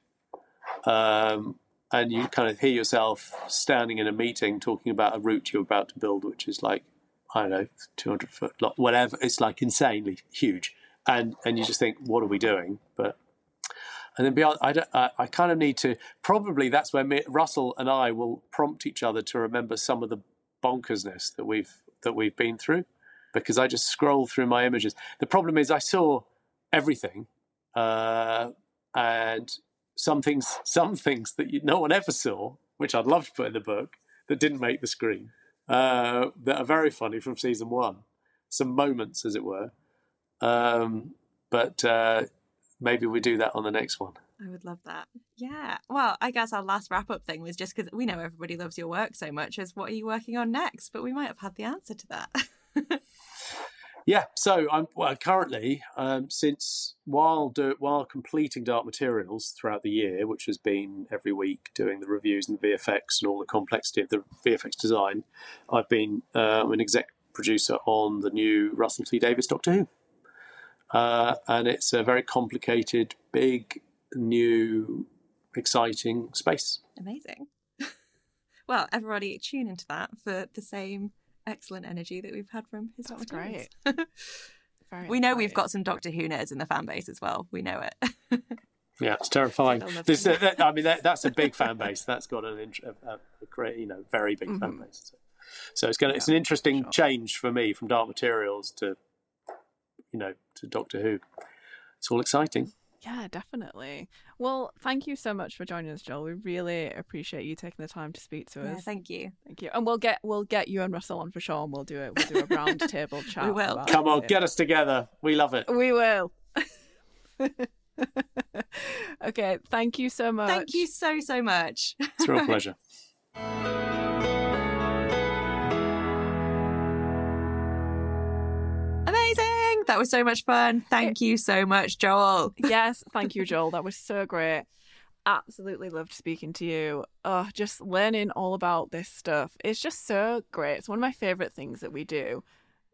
Um, and you kind of hear yourself standing in a meeting talking about a route you're about to build, which is like, I don't know, 200 foot, whatever. It's like insanely huge. And, and you just think, what are we doing? But, and then beyond, I, don't, I, I kind of need to, probably that's where me, Russell and I will prompt each other to remember some of the bonkersness that we've, that we've been through. Because I just scroll through my images. The problem is I saw everything, uh, and some things, some things that you, no one ever saw, which I'd love to put in the book, that didn't make the screen, uh, that are very funny from season one. Some moments, as it were. Um, but uh, maybe we do that on the next one. I would love that. Yeah. Well, I guess our last wrap up thing was just because we know everybody loves your work so much, is what are you working on next? But we might have had the answer to that. <laughs> Yeah, so I'm well, currently um, since while do, while completing Dark Materials throughout the year, which has been every week doing the reviews and the VFX and all the complexity of the VFX design, I've been uh, an exec producer on the new Russell T Davies Doctor Who, uh, and it's a very complicated, big, new, exciting space. Amazing. <laughs> well, everybody tune into that for the same excellent energy that we've had from his That's Doctor Who's. <laughs> Very we know we've got some Doctor Who nerds in the fan base as well. We know it. <laughs> Yeah, it's terrifying. I'll This, uh, that- I mean, that, <laughs> that's a big fan base. That's got an int- a, a, a great, you know, very big fan Mhm. base. So, so it's going. to It's an interesting sure. change for me from Dark Materials to, you know, to Doctor Who. It's all exciting. Yeah, definitely. Well, thank you so much for joining us, Joel. We really appreciate you taking the time to speak to Yeah, us. thank you. Thank you. And we'll get we'll get you and Russell on for sure, and we'll do it. We'll do a round <laughs> table chat. We will. Come on, it. get us together. We love it. We will. <laughs> okay, thank you so much. Thank you so, so much. It's a real <laughs> pleasure. That was so much fun. Thank you so much, Joel. <laughs> yes, thank you, Joel. That was so great. Absolutely loved speaking to you. Oh, just learning all about this stuff. It's just so great. It's one of my favorite things that we do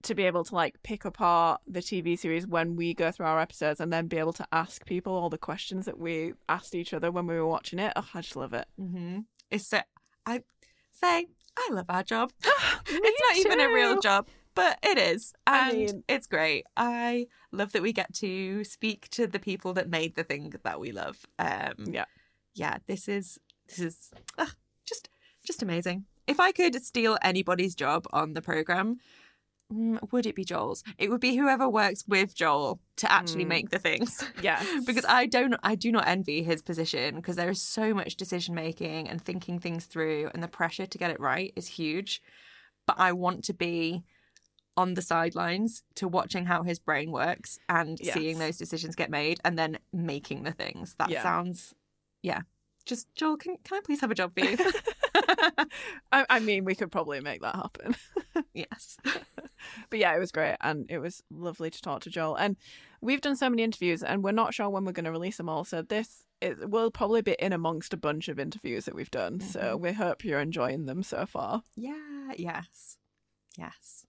to be able to like pick apart the TV series when we go through our episodes and then be able to ask people all the questions that we asked each other when we were watching it. Oh, I just love it. Mm-hmm. It's so, I, say I love our job. <laughs> <laughs> It's not even a real job, but it is. I And mean- it's great. I love that we get to speak to the people that made the thing that we love. Um, Yeah. yeah, this is this is ugh, just just amazing. If I could steal anybody's job on the program, mm, would it be Joel's? It would be whoever works with Joel to actually Mm. make the things. <laughs> Yeah. <laughs> because I don't I do not envy his position because there is so much decision making and thinking things through and the pressure to get it right is huge. But I want to be on the sidelines to watching how his brain works and Yes. seeing those decisions get made and then making the things. That Yeah. sounds yeah. Just Joel, can can I please have a job for you? <laughs> I, I mean, we could probably make that happen. <laughs> yes. But yeah, it was great and it was lovely to talk to Joel. And we've done so many interviews and we're not sure when we're going to release them all. So this it will probably be in amongst a bunch of interviews that we've done. So mm-hmm. we hope you're enjoying them so far. Yeah, yes. Yes.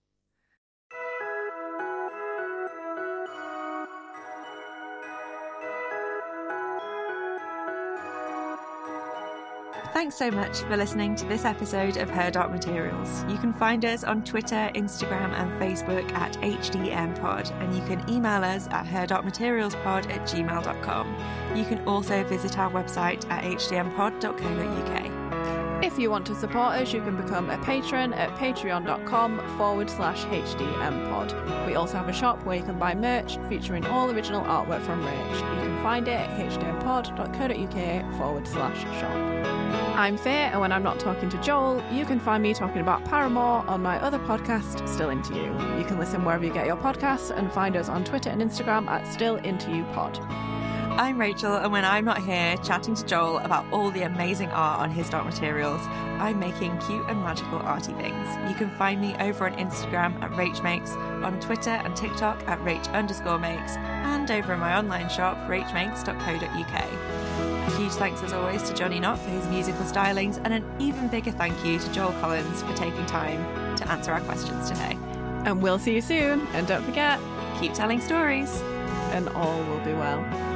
Thanks so much for listening to this episode of Her Dark Materials. You can find us on Twitter, Instagram, and Facebook at HDMPod, and you can email us at herdarkmaterialspod at gmail.com. You can also visit our website at hdmpod.co.uk. If you want to support us, you can become a patron at patreon.com forward slash HDMpod. We also have a shop where you can buy merch featuring all original artwork from Rach. You can find it at hdmpod.co.uk forward slash shop. I'm Faye, and when I'm not talking to Joel, you can find me talking about Paramore on my other podcast, Still Into You. You can listen wherever you get your podcasts and find us on Twitter and Instagram at Still Into You Pod. I'm Rachel, and when I'm not here chatting to Joel about all the amazing art on his dark materials, I'm making cute and magical arty things. You can find me over on Instagram at RachMakes, on Twitter and TikTok at Rach underscore makes, and over in my online shop, rachmakes.co.uk. A huge thanks as always to Johnny Knott for his musical stylings, and an even bigger thank you to Joel Collins for taking time to answer our questions today. And we'll see you soon, and don't forget, Keep telling stories. and all will be well.